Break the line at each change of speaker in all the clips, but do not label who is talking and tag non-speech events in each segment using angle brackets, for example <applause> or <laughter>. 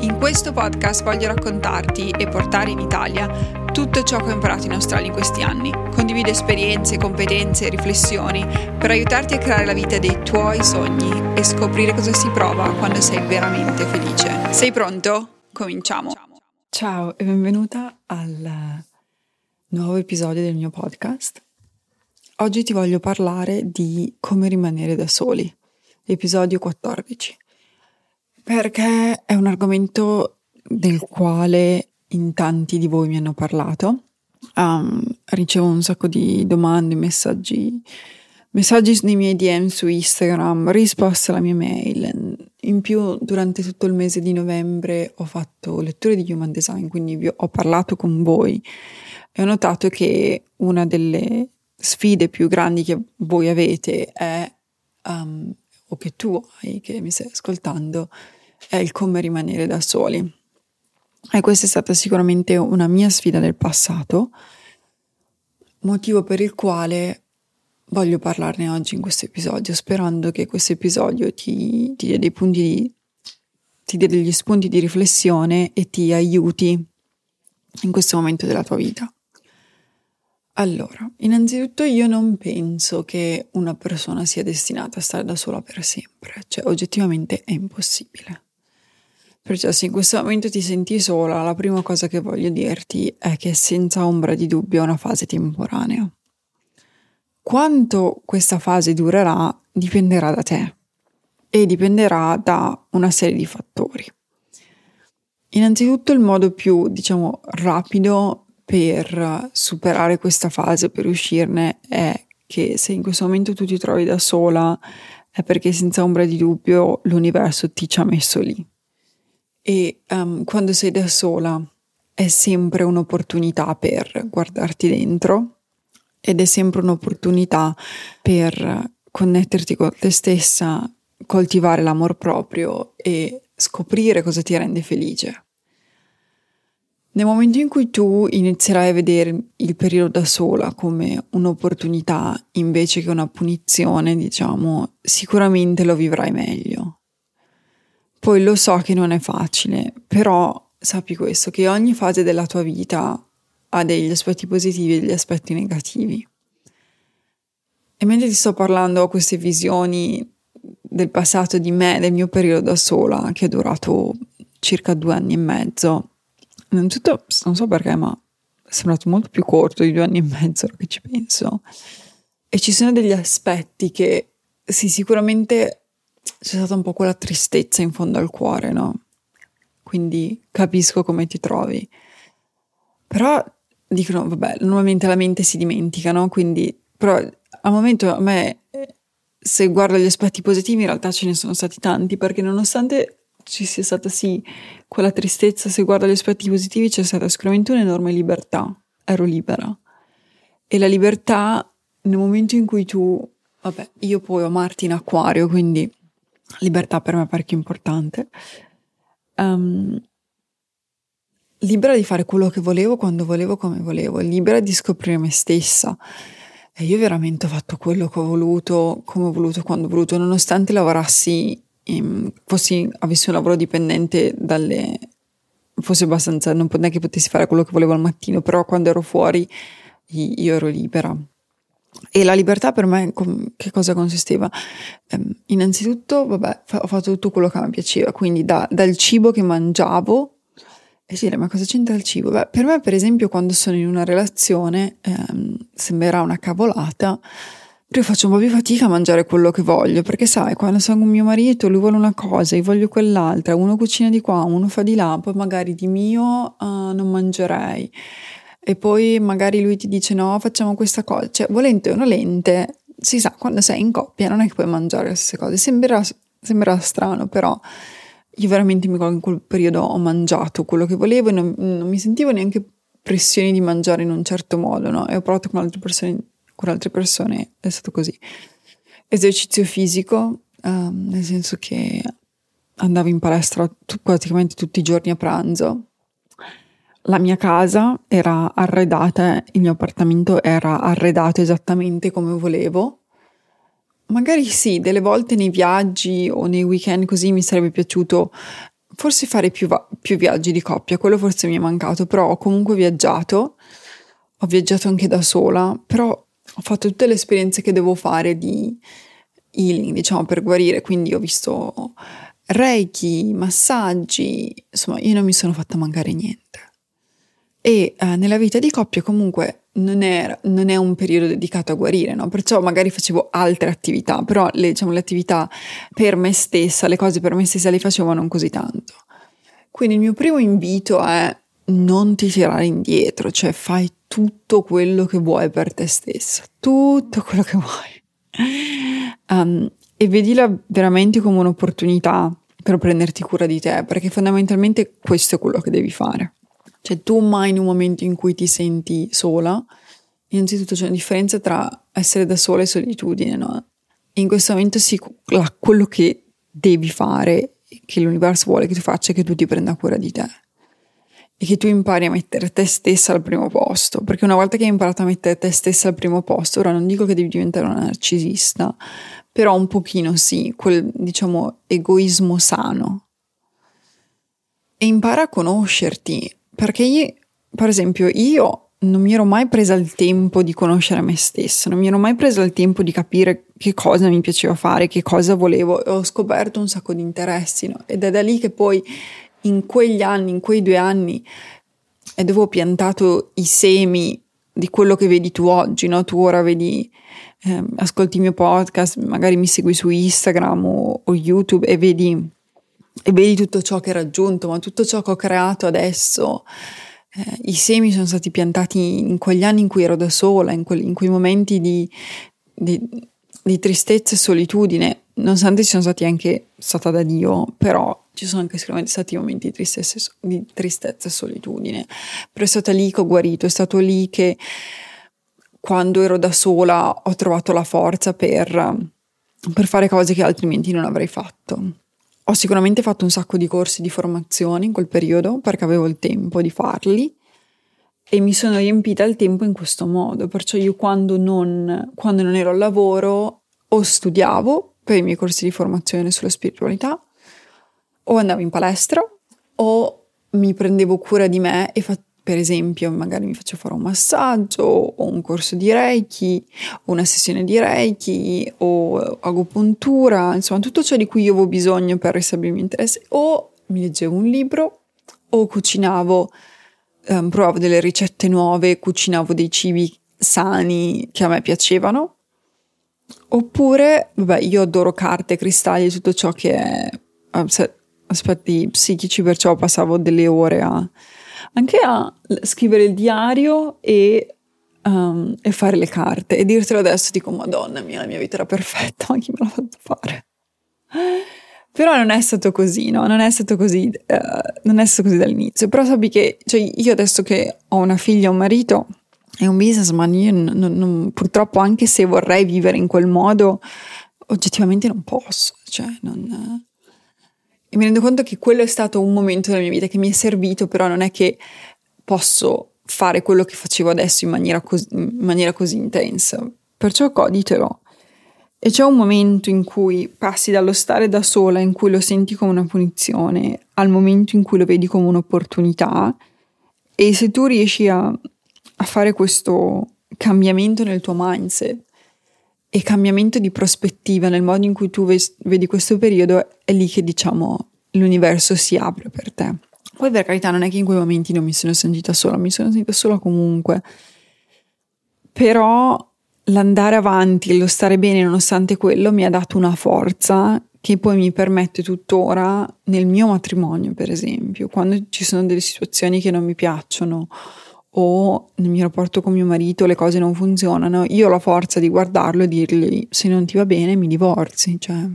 In questo podcast voglio raccontarti e portare in Italia tutto ciò che ho imparato in Australia in questi anni. Condivido esperienze, competenze e riflessioni per aiutarti a creare la vita dei tuoi sogni e scoprire cosa si prova quando sei veramente felice. Sei pronto? Cominciamo.
Ciao e benvenuta al nuovo episodio del mio podcast. Oggi ti voglio parlare di come rimanere da soli, episodio 14, perché è un argomento del quale in tanti di voi mi hanno parlato. Um, ricevo un sacco di domande, messaggi, messaggi nei miei DM su Instagram, risposte alla mia mail. In più, durante tutto il mese di novembre ho fatto letture di Human Design, quindi ho parlato con voi e ho notato che una delle sfide più grandi che voi avete è, um, o che tu hai, che mi stai ascoltando, è il come rimanere da soli. E questa è stata sicuramente una mia sfida del passato, motivo per il quale voglio parlarne oggi in questo episodio, sperando che questo episodio ti, ti dia dei punti di, ti dia degli spunti di riflessione e ti aiuti in questo momento della tua vita. Allora, innanzitutto io non penso che una persona sia destinata a stare da sola per sempre, cioè oggettivamente è impossibile. Perciò se in questo momento ti senti sola, la prima cosa che voglio dirti è che senza ombra di dubbio è una fase temporanea. Quanto questa fase durerà dipenderà da te e dipenderà da una serie di fattori. Innanzitutto il modo più, diciamo, rapido per superare questa fase, per uscirne, è che se in questo momento tu ti trovi da sola, è perché senza ombra di dubbio l'universo ti ci ha messo lì e um, quando sei da sola è sempre un'opportunità per guardarti dentro ed è sempre un'opportunità per connetterti con te stessa, coltivare l'amor proprio e scoprire cosa ti rende felice. Nel momento in cui tu inizierai a vedere il periodo da sola come un'opportunità invece che una punizione, diciamo, sicuramente lo vivrai meglio. Poi lo so che non è facile, però sappi questo, che ogni fase della tua vita ha degli aspetti positivi e degli aspetti negativi. E mentre ti sto parlando ho queste visioni del passato di me, del mio periodo da sola, che è durato circa due anni e mezzo, innanzitutto non so perché, ma è sembrato molto più corto di due anni e mezzo, che ci penso. E ci sono degli aspetti che sì, sicuramente c'è stata un po' quella tristezza in fondo al cuore, no? Quindi capisco come ti trovi. Però dicono, vabbè, normalmente la mente si dimentica, no? Quindi, però al momento a me, se guardo gli aspetti positivi, in realtà ce ne sono stati tanti, perché nonostante ci sia stata sì quella tristezza, se guardo gli aspetti positivi c'è stata sicuramente un'enorme libertà. Ero libera. E la libertà nel momento in cui tu, vabbè, io poi ho Marte in acquario, quindi libertà per me è parecchio importante. Um, libera di fare quello che volevo, quando volevo, come volevo, libera di scoprire me stessa. E io veramente ho fatto quello che ho voluto, come ho voluto, quando ho voluto, nonostante lavorassi, in, fossi, avessi un lavoro dipendente dalle... fosse abbastanza, non è che potessi fare quello che volevo al mattino, però quando ero fuori io ero libera. E la libertà per me che cosa consisteva? Um, innanzitutto, vabbè, ho fatto tutto quello che mi piaceva, quindi da, dal cibo che mangiavo, e sì, ma cosa c'entra il cibo? Beh, per me, per esempio, quando sono in una relazione, um, sembrerà una cavolata, io faccio un po' più fatica a mangiare quello che voglio, perché sai, quando sono con mio marito, lui vuole una cosa, io voglio quell'altra, uno cucina di qua, uno fa di là, poi magari di mio uh, non mangerei e poi magari lui ti dice no, facciamo questa cosa, cioè volente o nolente, si sa, quando sei in coppia non è che puoi mangiare le stesse cose, sembrerà, sembrerà strano, però io veramente in quel periodo ho mangiato quello che volevo e non, non mi sentivo neanche pressioni di mangiare in un certo modo, no? E ho provato con altre persone con altre persone è stato così. Esercizio fisico, um, nel senso che andavo in palestra t- praticamente tutti i giorni a pranzo. La mia casa era arredata, il mio appartamento era arredato esattamente come volevo. Magari sì, delle volte nei viaggi o nei weekend così mi sarebbe piaciuto forse fare più, va- più viaggi di coppia, quello forse mi è mancato, però ho comunque viaggiato, ho viaggiato anche da sola, però ho fatto tutte le esperienze che devo fare di healing, diciamo, per guarire, quindi ho visto reiki, massaggi, insomma, io non mi sono fatta mancare niente. E eh, nella vita di coppia comunque non è, non è, un periodo dedicato a guarire, no? Perciò magari facevo altre attività, però le, diciamo, le attività per me stessa, le cose per me stessa le facevo non così tanto. Quindi il mio primo invito è non ti tirare indietro, cioè fai tutto quello che vuoi per te stessa, tutto quello che vuoi. Um, e vedila veramente come un'opportunità per prenderti cura di te, perché fondamentalmente questo è quello che devi fare. Cioè tu mai in un momento in cui ti senti sola, innanzitutto c'è una differenza tra essere da sola e solitudine, no? In questo momento sì, quello che devi fare, che l'universo vuole che tu faccia, è che tu ti prenda cura di te e che tu impari a mettere te stessa al primo posto, perché una volta che hai imparato a mettere te stessa al primo posto, ora non dico che devi diventare una narcisista, però un pochino sì, quel diciamo egoismo sano. E impara a conoscerti, perché per esempio, io non mi ero mai presa il tempo di conoscere me stessa, non mi ero mai presa il tempo di capire che cosa mi piaceva fare, che cosa volevo ho scoperto un sacco di interessi, no? Ed è da lì che poi in quegli anni, in quei due anni, è dove ho piantato i semi di quello che vedi tu oggi, no? Tu ora vedi eh, ascolti il mio podcast, magari mi segui su Instagram o, o YouTube e vedi, e vedi tutto ciò che hai raggiunto, ma tutto ciò che ho creato adesso, eh, i semi sono stati piantati in quegli anni in cui ero da sola, in, que- in quei momenti di, di, di, tristezza e solitudine, nonostante ci sono stati anche stata da Dio, però ci sono anche sicuramente stati momenti di tristezza, di tristezza e solitudine, però è stata lì che ho guarito, è stato lì che quando ero da sola ho trovato la forza per, per fare cose che altrimenti non avrei fatto. Ho sicuramente fatto un sacco di corsi di formazione in quel periodo perché avevo il tempo di farli e mi sono riempita il tempo in questo modo. Perciò io quando non, quando non ero al lavoro o studiavo per i miei corsi di formazione sulla spiritualità o andavo in palestra o mi prendevo cura di me e, fa- per esempio, magari mi faccio fare un massaggio o un corso di Reiki, o una sessione di Reiki o agopuntura, insomma, tutto ciò di cui io avevo bisogno per ristabilire interesse, o mi leggevo un libro o cucinavo, um, provavo delle ricette nuove, cucinavo dei cibi sani che a me piacevano. Oppure, vabbè, io adoro carte, cristalli, tutto ciò che è aspetti psichici, perciò passavo delle ore a anche a scrivere il diario e, um, e fare le carte e dirtelo adesso dico madonna mia la mia vita era perfetta ma <laughs> chi me l'ha fatto fare? Però non è stato così no? Non è stato così uh, non è stato così dall'inizio. Però sappi che cioè, io adesso che ho una figlia e un marito e un businessman io non, non, purtroppo anche se vorrei vivere in quel modo oggettivamente non posso cioè non mi rendo conto che quello è stato un momento della mia vita che mi è servito, però non è che posso fare quello che facevo adesso in maniera così, in maniera così intensa. Perciò goditelo. E c'è un momento in cui passi dallo stare da sola, in cui lo senti come una punizione, al momento in cui lo vedi come un'opportunità. E se tu riesci a, a fare questo cambiamento nel tuo mindset, e cambiamento di prospettiva nel modo in cui tu vedi questo periodo, è lì che diciamo l'universo si apre per te. Poi per carità non è che in quei momenti non mi sono sentita sola, mi sono sentita sola comunque. Però l'andare avanti, lo stare bene nonostante quello mi ha dato una forza che poi mi permette tuttora nel mio matrimonio, per esempio, quando ci sono delle situazioni che non mi piacciono o nel mio rapporto con mio marito le cose non funzionano, io ho la forza di guardarlo e dirgli se non ti va bene mi divorzi, cioè.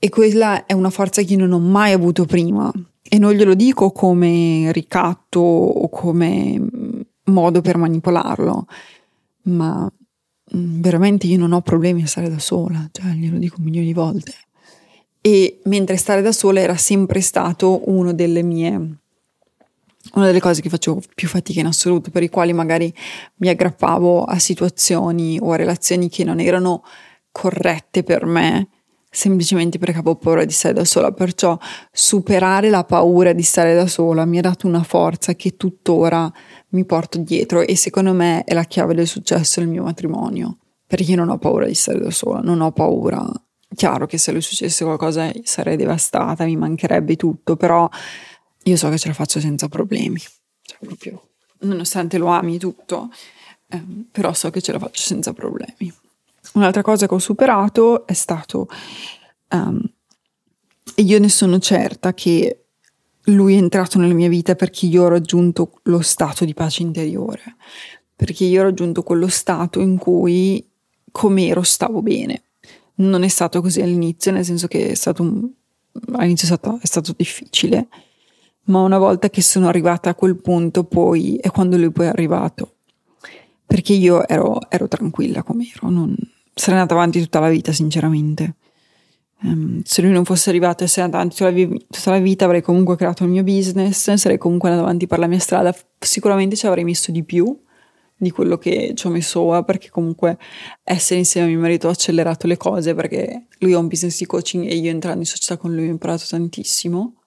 E quella è una forza che io non ho mai avuto prima e non glielo dico come ricatto o come modo per manipolarlo, ma mm, veramente io non ho problemi a stare da sola, cioè glielo dico milioni di volte. E mentre stare da sola era sempre stato uno delle mie una delle cose che facevo più fatica in assoluto, per i quali magari mi aggrappavo a situazioni o a relazioni che non erano corrette per me, semplicemente perché avevo paura di stare da sola. Perciò superare la paura di stare da sola mi ha dato una forza che tuttora mi porto dietro e secondo me è la chiave del successo del mio matrimonio. Perché io non ho paura di stare da sola, non ho paura. Chiaro che se le successe qualcosa sarei devastata, mi mancherebbe tutto, però io so che ce la faccio senza problemi. Cioè, proprio, nonostante lo ami tutto, eh, però so che ce la faccio senza problemi. Un'altra cosa che ho superato è stato, um, e io ne sono certa che lui è entrato nella mia vita perché io ho raggiunto lo stato di pace interiore, perché io ho raggiunto quello stato in cui come ero stavo bene. Non è stato così all'inizio, nel senso che è stato un, all'inizio è stato, è stato difficile, ma una volta che sono arrivata a quel punto poi è quando lui poi è arrivato. Perché io ero, ero tranquilla come ero, non, sarei andata avanti tutta la vita sinceramente. Um, se lui non fosse arrivato e sarei andata avanti tutta la, vi- tutta la, vita avrei comunque creato il mio business, sarei comunque andata avanti per la mia strada, sicuramente ci avrei messo di più di quello che ci ho messo ora perché comunque essere insieme a mio marito ha accelerato le cose perché lui ha un business di coaching e io entrando in società con lui ho imparato tantissimo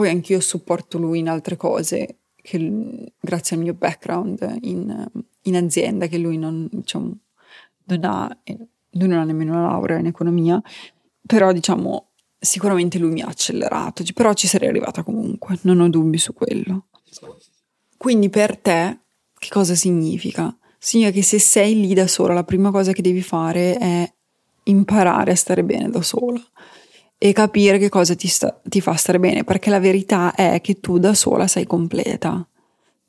poi anch'io supporto lui in altre cose, che, grazie al mio background in, in azienda, che lui non, diciamo, non ha, lui non ha nemmeno una laurea in economia, però diciamo sicuramente lui mi ha accelerato, però ci sarei arrivata comunque, non ho dubbi su quello. Quindi per te che cosa significa? Significa che se sei lì da sola, la prima cosa che devi fare è imparare a stare bene da sola e capire che cosa ti, sta, ti fa stare bene, perché la verità è che tu da sola sei completa.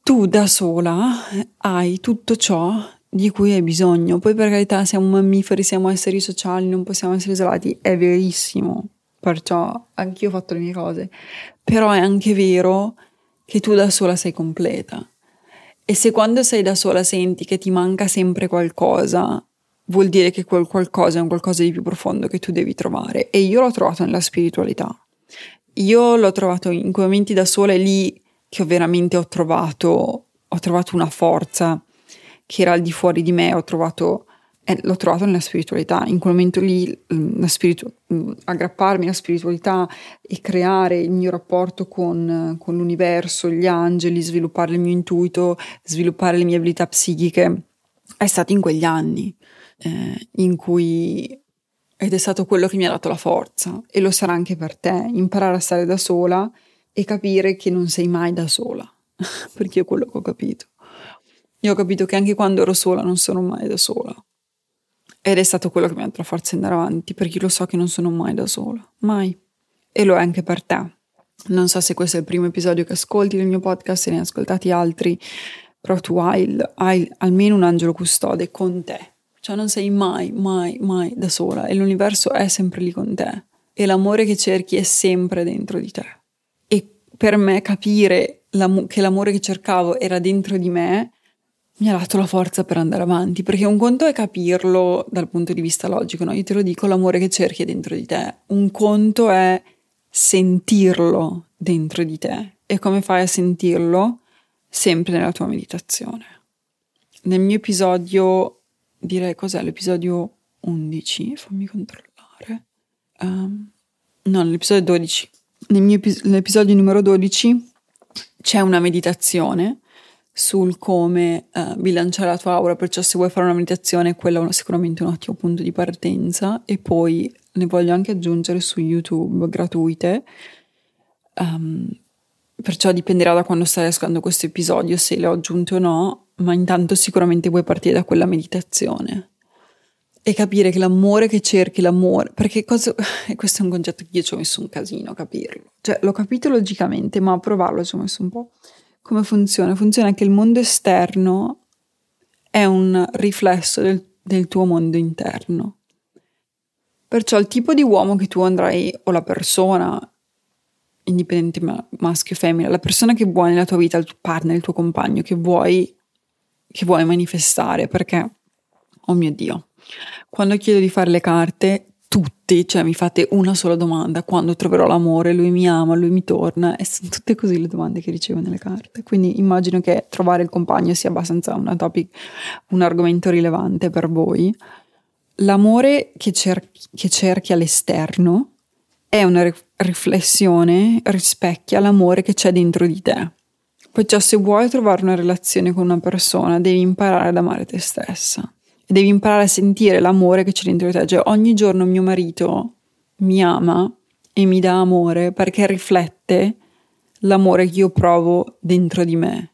Tu da sola hai tutto ciò di cui hai bisogno. Poi per carità siamo mammiferi, siamo esseri sociali, non possiamo essere isolati, è verissimo. Perciò anch'io ho fatto le mie cose. Però è anche vero che tu da sola sei completa. E se quando sei da sola senti che ti manca sempre qualcosa, vuol dire che quel qualcosa è un qualcosa di più profondo che tu devi trovare. E io l'ho trovato nella spiritualità. Io l'ho trovato in quei momenti da sola, è lì che veramente ho trovato, ho trovato una forza che era al di fuori di me, ho trovato, eh, l'ho trovato nella spiritualità. In quel momento lì, mm, spiritu- mm, aggrapparmi alla spiritualità e creare il mio rapporto con, con l'universo, gli angeli, sviluppare il mio intuito, sviluppare le mie abilità psichiche, è stato in quegli anni eh, in cui ed è stato quello che mi ha dato la forza e lo sarà anche per te, imparare a stare da sola e capire che non sei mai da sola, <laughs> perché è quello che ho capito. Io ho capito che anche quando ero sola non sono mai da sola. Ed è stato quello che mi ha dato la forza di andare avanti, perché lo so che non sono mai da sola, mai. E lo è anche per te. Non so se questo è il primo episodio che ascolti del mio podcast, se ne hai ascoltati altri, però tu hai, hai almeno un angelo custode con te cioè non sei mai, mai, mai da sola e l'universo è sempre lì con te e l'amore che cerchi è sempre dentro di te. E per me capire l'am- che l'amore che cercavo era dentro di me mi ha dato la forza per andare avanti, perché un conto è capirlo dal punto di vista logico, no? Io te lo dico, l'amore che cerchi è dentro di te. Un conto è sentirlo dentro di te. E come fai a sentirlo? Sempre nella tua meditazione. Nel mio episodio direi cos'è l'episodio 11, fammi controllare. Um, no, nell'episodio 12. Nel mio epis- nell'episodio numero 12 c'è una meditazione sul come uh, bilanciare la tua aura, perciò se vuoi fare una meditazione quello è sicuramente un ottimo punto di partenza e poi ne voglio anche aggiungere su YouTube gratuite. Um, perciò dipenderà da quando stai ascoltando questo episodio se le ho aggiunte o no, ma intanto sicuramente vuoi partire da quella meditazione e capire che l'amore che cerchi, l'amore, perché cosa, <laughs> questo è un concetto che io ci ho messo un casino a capirlo, cioè l'ho capito logicamente, ma a provarlo ci ho messo un po'. Come funziona? Funziona che il mondo esterno è un riflesso del, del tuo mondo interno. Perciò il tipo di uomo che tu andrai, o la persona, indipendente maschio o femmina, la persona che vuoi nella tua vita, il tuo partner, il tuo compagno, che vuoi che vuoi manifestare, perché oh mio Dio, quando chiedo di fare le carte, tutti, cioè mi fate una sola domanda, quando troverò l'amore, lui mi ama, lui mi torna, e sono tutte così le domande che ricevo nelle carte. Quindi immagino che trovare il compagno sia abbastanza topic, un argomento rilevante per voi. L'amore che, cer- che cerchi all'esterno è una ri- riflessione, rispecchia l'amore che c'è dentro di te. Perciò se vuoi trovare una relazione con una persona, devi imparare ad amare te stessa devi imparare a sentire l'amore che c'è dentro di te. Cioè, ogni giorno mio marito mi ama e mi dà amore perché riflette l'amore che io provo dentro di me.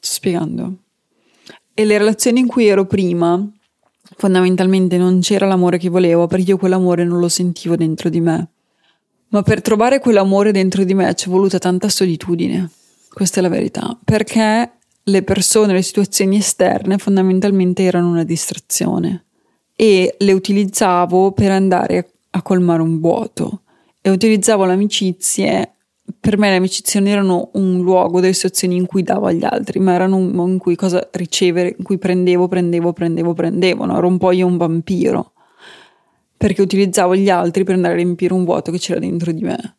Sto spiegando? E le relazioni in cui ero prima, fondamentalmente non c'era l'amore che volevo perché io quell'amore non lo sentivo dentro di me. Ma per trovare quell'amore dentro di me ci è voluta tanta solitudine. Questa è la verità. Perché le persone, le situazioni esterne fondamentalmente erano una distrazione e le utilizzavo per andare a colmare un vuoto e utilizzavo le amicizie per me le amicizie non erano un luogo delle situazioni in cui davo agli altri, ma erano un in cui cosa ricevere, in cui prendevo, prendevo, prendevo, prendevo, no? ero un po' io un vampiro, perché utilizzavo gli altri per andare a riempire un vuoto che c'era dentro di me.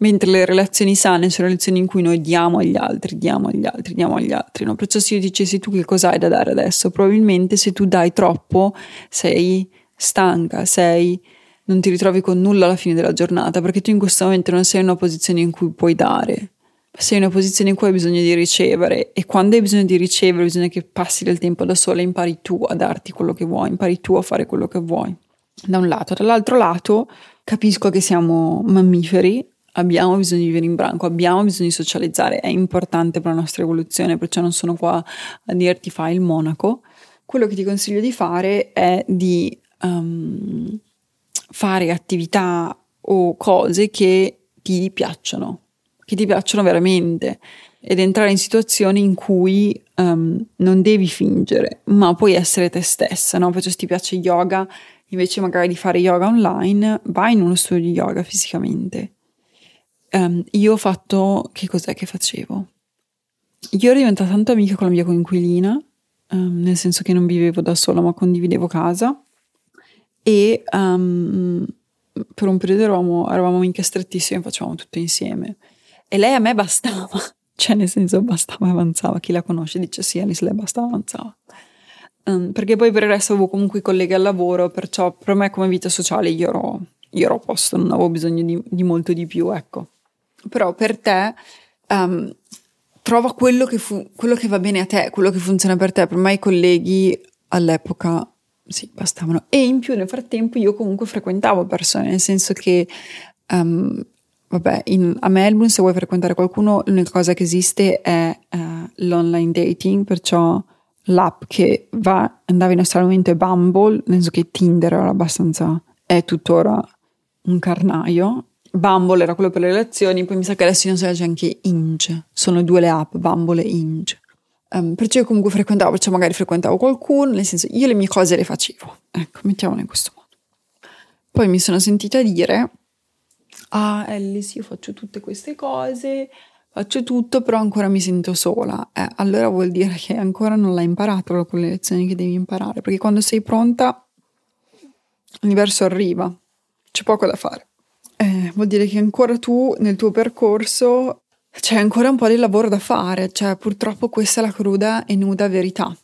Mentre le relazioni sane sono relazioni in cui noi diamo agli altri, diamo agli altri, diamo agli altri. No? Perciò se io dicessi tu che cosa hai da dare adesso, probabilmente se tu dai troppo sei stanca, sei, non ti ritrovi con nulla alla fine della giornata, perché tu in questo momento non sei in una posizione in cui puoi dare, sei in una posizione in cui hai bisogno di ricevere e quando hai bisogno di ricevere bisogna che passi del tempo da sola e impari tu a darti quello che vuoi, impari tu a fare quello che vuoi. Da un lato, dall'altro lato capisco che siamo mammiferi abbiamo bisogno di vivere in branco, abbiamo bisogno di socializzare, è importante per la nostra evoluzione, perciò non sono qua a dirti fai il monaco. Quello che ti consiglio di fare è di um, fare attività o cose che ti piacciono, che ti piacciono veramente ed entrare in situazioni in cui um, non devi fingere, ma puoi essere te stessa, no? Perciò se ti piace yoga, invece magari di fare yoga online, vai in uno studio di yoga fisicamente um, io ho fatto, che cos'è che facevo? Io ero diventata tanto amica con la mia coinquilina, um, nel senso che non vivevo da sola ma condividevo casa e um, per un periodo eravamo, eravamo amiche strettissime facevamo tutto insieme. E lei a me bastava, <laughs> cioè nel senso bastava e avanzava, chi la conosce dice sì, Alice lei bastava e avanzava. Um, perché poi per il resto avevo comunque i colleghi al lavoro, perciò per me come vita sociale io ero, io ero a posto, non avevo bisogno di, di molto di più, ecco però per te um, trova quello che, fu- quello che va bene a te, quello che funziona per te. Per me i colleghi all'epoca sì, bastavano. E in più nel frattempo io comunque frequentavo persone, nel senso che, um, vabbè, in, a Melbourne se vuoi frequentare qualcuno l'unica cosa che esiste è uh, l'online dating, perciò l'app che va, andava in questo momento è Bumble, nel senso che Tinder era abbastanza, è tuttora un carnaio Bumble era quello per le relazioni, poi mi sa che adesso non so c'è anche Inge, sono due le app, Bumble e Inge. Um, perciò io comunque frequentavo, perciò magari frequentavo qualcuno, nel senso io le mie cose le facevo, ecco, mettiamolo in questo modo. Poi mi sono sentita dire, ah Alice, io faccio tutte queste cose, faccio tutto, però ancora mi sento sola. Eh, allora vuol dire che ancora non l'hai imparato con le lezioni che devi imparare, perché quando sei pronta l'universo arriva, c'è poco da fare eh, vuol dire che ancora tu nel tuo percorso c'è ancora un po' di lavoro da fare, cioè purtroppo questa è la cruda e nuda verità.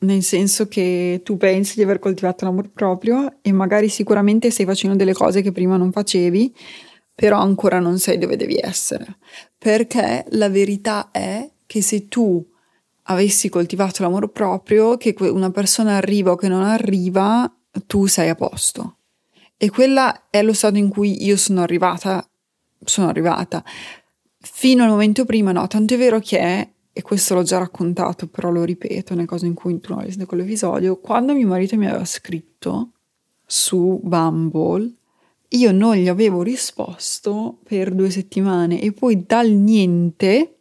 Nel senso che tu pensi di aver coltivato l'amor proprio e magari sicuramente stai facendo delle cose che prima non facevi, però ancora non sei dove devi essere. Perché la verità è che se tu avessi coltivato l'amor proprio, che una persona arriva o che non arriva, tu sei a posto. E quella è lo stato in cui io sono arrivata, sono arrivata. Fino al momento prima no, tanto è vero che e questo l'ho già raccontato, però lo ripeto nel caso in cui tu non hai quell'episodio, quando mio marito mi aveva scritto su Bumble, io non gli avevo risposto per due settimane e poi dal niente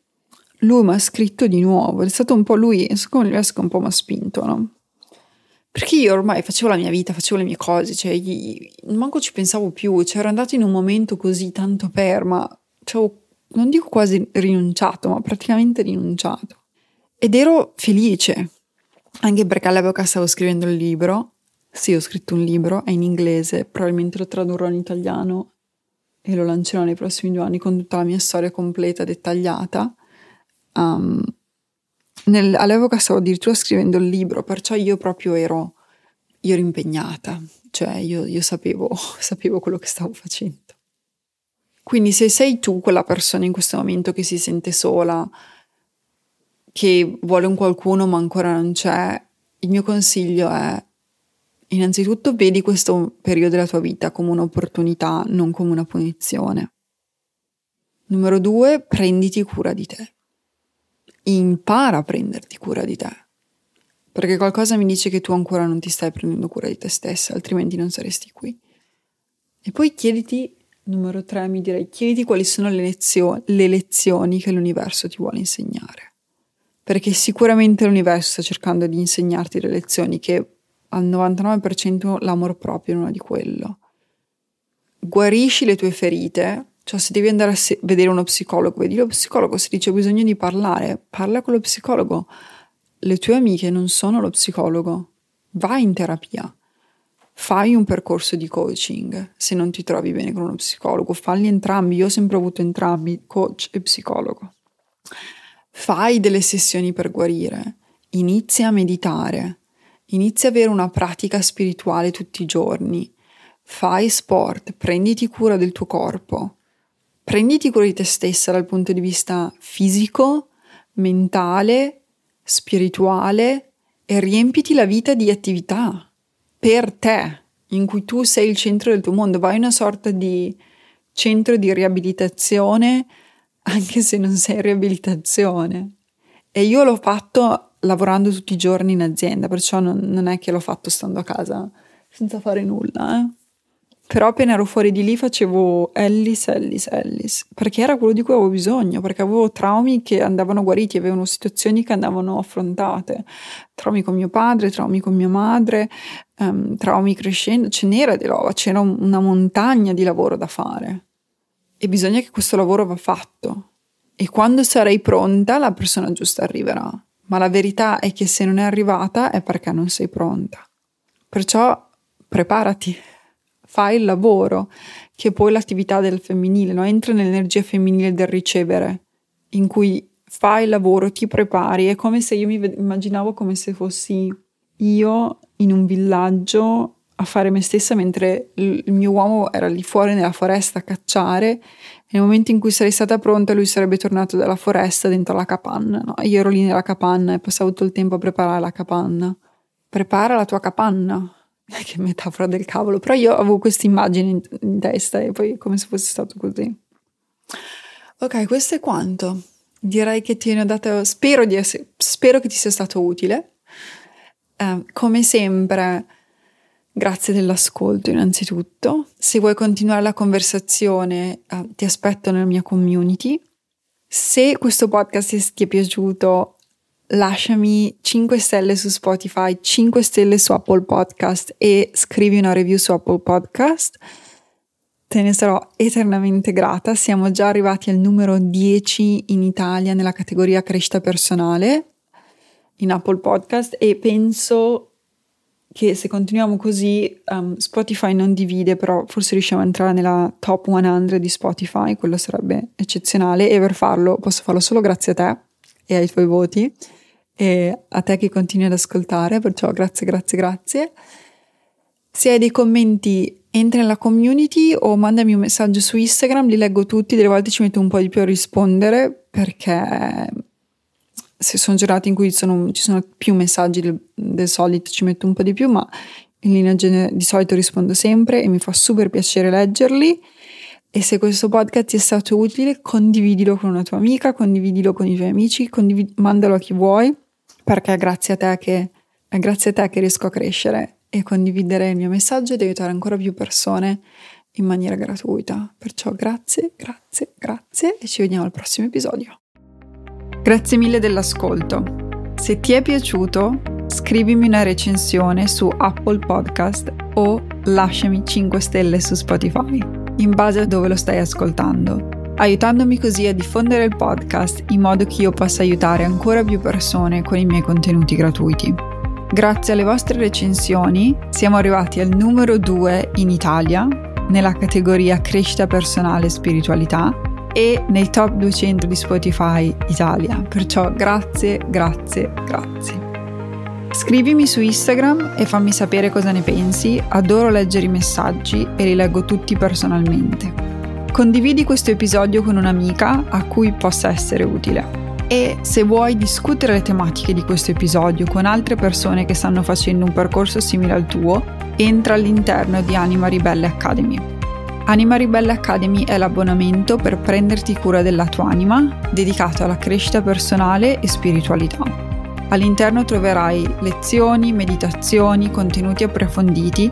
lui mi ha scritto di nuovo. È stato un po' lui, siccome l'universo un po' mi ha spinto, no? Perché io ormai facevo la mia vita, facevo le mie cose, cioè manco ci pensavo più, cioè ero andato in un momento così tanto per, ma cioè, non dico quasi rinunciato, ma praticamente rinunciato. Ed ero felice. anche perché all'epoca stavo scrivendo il libro. Sì, ho scritto un libro, è in inglese, probabilmente lo tradurrò in italiano e lo lancerò nei prossimi due anni con tutta la mia storia completa, dettagliata. Um, nel, all'epoca stavo addirittura scrivendo il libro, perciò io proprio ero, io ero impegnata, cioè io, io sapevo, <laughs> sapevo quello che stavo facendo. Quindi se sei tu quella persona in questo momento che si sente sola, che vuole un qualcuno ma ancora non c'è, il mio consiglio è innanzitutto vedi questo periodo della tua vita come un'opportunità, non come una punizione. Numero due, prenditi cura di te. Impara a prenderti cura di te. Perché qualcosa mi dice che tu ancora non ti stai prendendo cura di te stessa, altrimenti non saresti qui. E poi chiediti Numero tre, mi direi, chiedi quali sono le, lezio- le lezioni che l'universo ti vuole insegnare. Perché sicuramente l'universo sta cercando di insegnarti le lezioni che al 99% l'amor proprio è uno di quello. Guarisci le tue ferite, cioè se devi andare a se- vedere uno psicologo, vedi lo psicologo, se dice bisogno di parlare, parla con lo psicologo. Le tue amiche non sono lo psicologo, vai in terapia. Fai un percorso di coaching se non ti trovi bene con uno psicologo, falli entrambi, io ho sempre avuto entrambi, coach e psicologo. Fai delle sessioni per guarire, inizia a meditare, inizia ad avere una pratica spirituale tutti i giorni, fai sport, prenditi cura del tuo corpo, prenditi cura di te stessa dal punto di vista fisico, mentale, spirituale e riempiti la vita di attività per te, in cui tu sei il centro del tuo mondo, vai in una sorta di centro di riabilitazione, anche se non sei riabilitazione. E io l'ho fatto lavorando tutti i giorni in azienda, perciò non, non è che l'ho fatto stando a casa senza fare nulla, eh. Però appena ero fuori di lì facevo Ellis, Ellis, Ellis, perché era quello di cui avevo bisogno, perché avevo traumi che andavano guariti, avevano situazioni che andavano affrontate, traumi con mio padre, traumi con mia madre, um, traumi crescendo, ce n'era di roba, c'era una montagna di lavoro da fare. E bisogna che questo lavoro va fatto. E quando sarei pronta la persona giusta arriverà, ma la verità è che se non è arrivata è perché non sei pronta. Perciò preparati fai il lavoro, che è poi l'attività del femminile, no? entra nell'energia femminile del ricevere, in cui fai il lavoro, ti prepari, è come se io mi immaginavo come se fossi io in un villaggio a fare me stessa mentre il mio uomo era lì fuori nella foresta a cacciare nel momento in cui sarei stata pronta lui sarebbe tornato dalla foresta dentro la capanna, no? io ero lì nella capanna e passavo tutto il tempo a preparare la capanna. Prepara la tua capanna, che metafora del cavolo, però io avevo questa immagine in, in testa e poi come se fosse stato così. Ok, questo è quanto. Direi che ti ho dato, spero, di essere, spero che ti sia stato utile. Eh, come sempre, grazie dell'ascolto innanzitutto. Se vuoi continuare la conversazione, eh, ti aspetto nella mia community. Se questo podcast ti è piaciuto, lasciami 5 stelle su Spotify, 5 stelle su Apple Podcast e scrivi una review su Apple Podcast. Te ne sarò eternamente grata. Siamo già arrivati al numero 10 in Italia nella categoria crescita personale in Apple Podcast e penso che se continuiamo così um, Spotify non divide, però forse riusciamo a entrare nella top 100 di Spotify, quello sarebbe eccezionale e per farlo posso farlo solo grazie a te e ai tuoi voti e a te che continui ad ascoltare, perciò grazie, grazie, grazie. Se hai dei commenti entra nella community o mandami un messaggio su Instagram, li leggo tutti, delle volte ci metto un po' di più a rispondere perché se sono giornate in cui sono, ci sono più messaggi del, del, solito ci metto un po' di più, ma in linea generale di solito rispondo sempre e mi fa super piacere leggerli. E se questo podcast ti è stato utile, condividilo con una tua amica, condividilo con i tuoi amici, condivid- mandalo a chi vuoi perché è grazie a te che, grazie a te che riesco a crescere e condividere il mio messaggio ed aiutare ancora più persone in maniera gratuita. Perciò grazie, grazie, grazie e ci vediamo al prossimo episodio. Grazie mille dell'ascolto. Se ti è piaciuto, scrivimi una recensione su Apple Podcast o lasciami 5 stelle su Spotify, in base a dove lo stai ascoltando aiutandomi così a diffondere il podcast in modo che io possa aiutare ancora più persone con i miei contenuti gratuiti. Grazie alle vostre recensioni siamo arrivati al numero 2 in Italia nella categoria crescita personale e spiritualità e nei top 200 di Spotify Italia. Perciò grazie, grazie, grazie. Scrivimi su Instagram e fammi sapere cosa ne pensi, adoro leggere i messaggi e li leggo tutti personalmente. Condividi questo episodio con un'amica a cui possa essere utile. E se vuoi discutere le tematiche di questo episodio con altre persone che stanno facendo un percorso simile al tuo, entra all'interno di Anima Ribelle Academy. Anima Ribelle Academy è l'abbonamento per prenderti cura della tua anima, dedicato alla crescita personale e spiritualità. All'interno troverai lezioni, meditazioni, contenuti approfonditi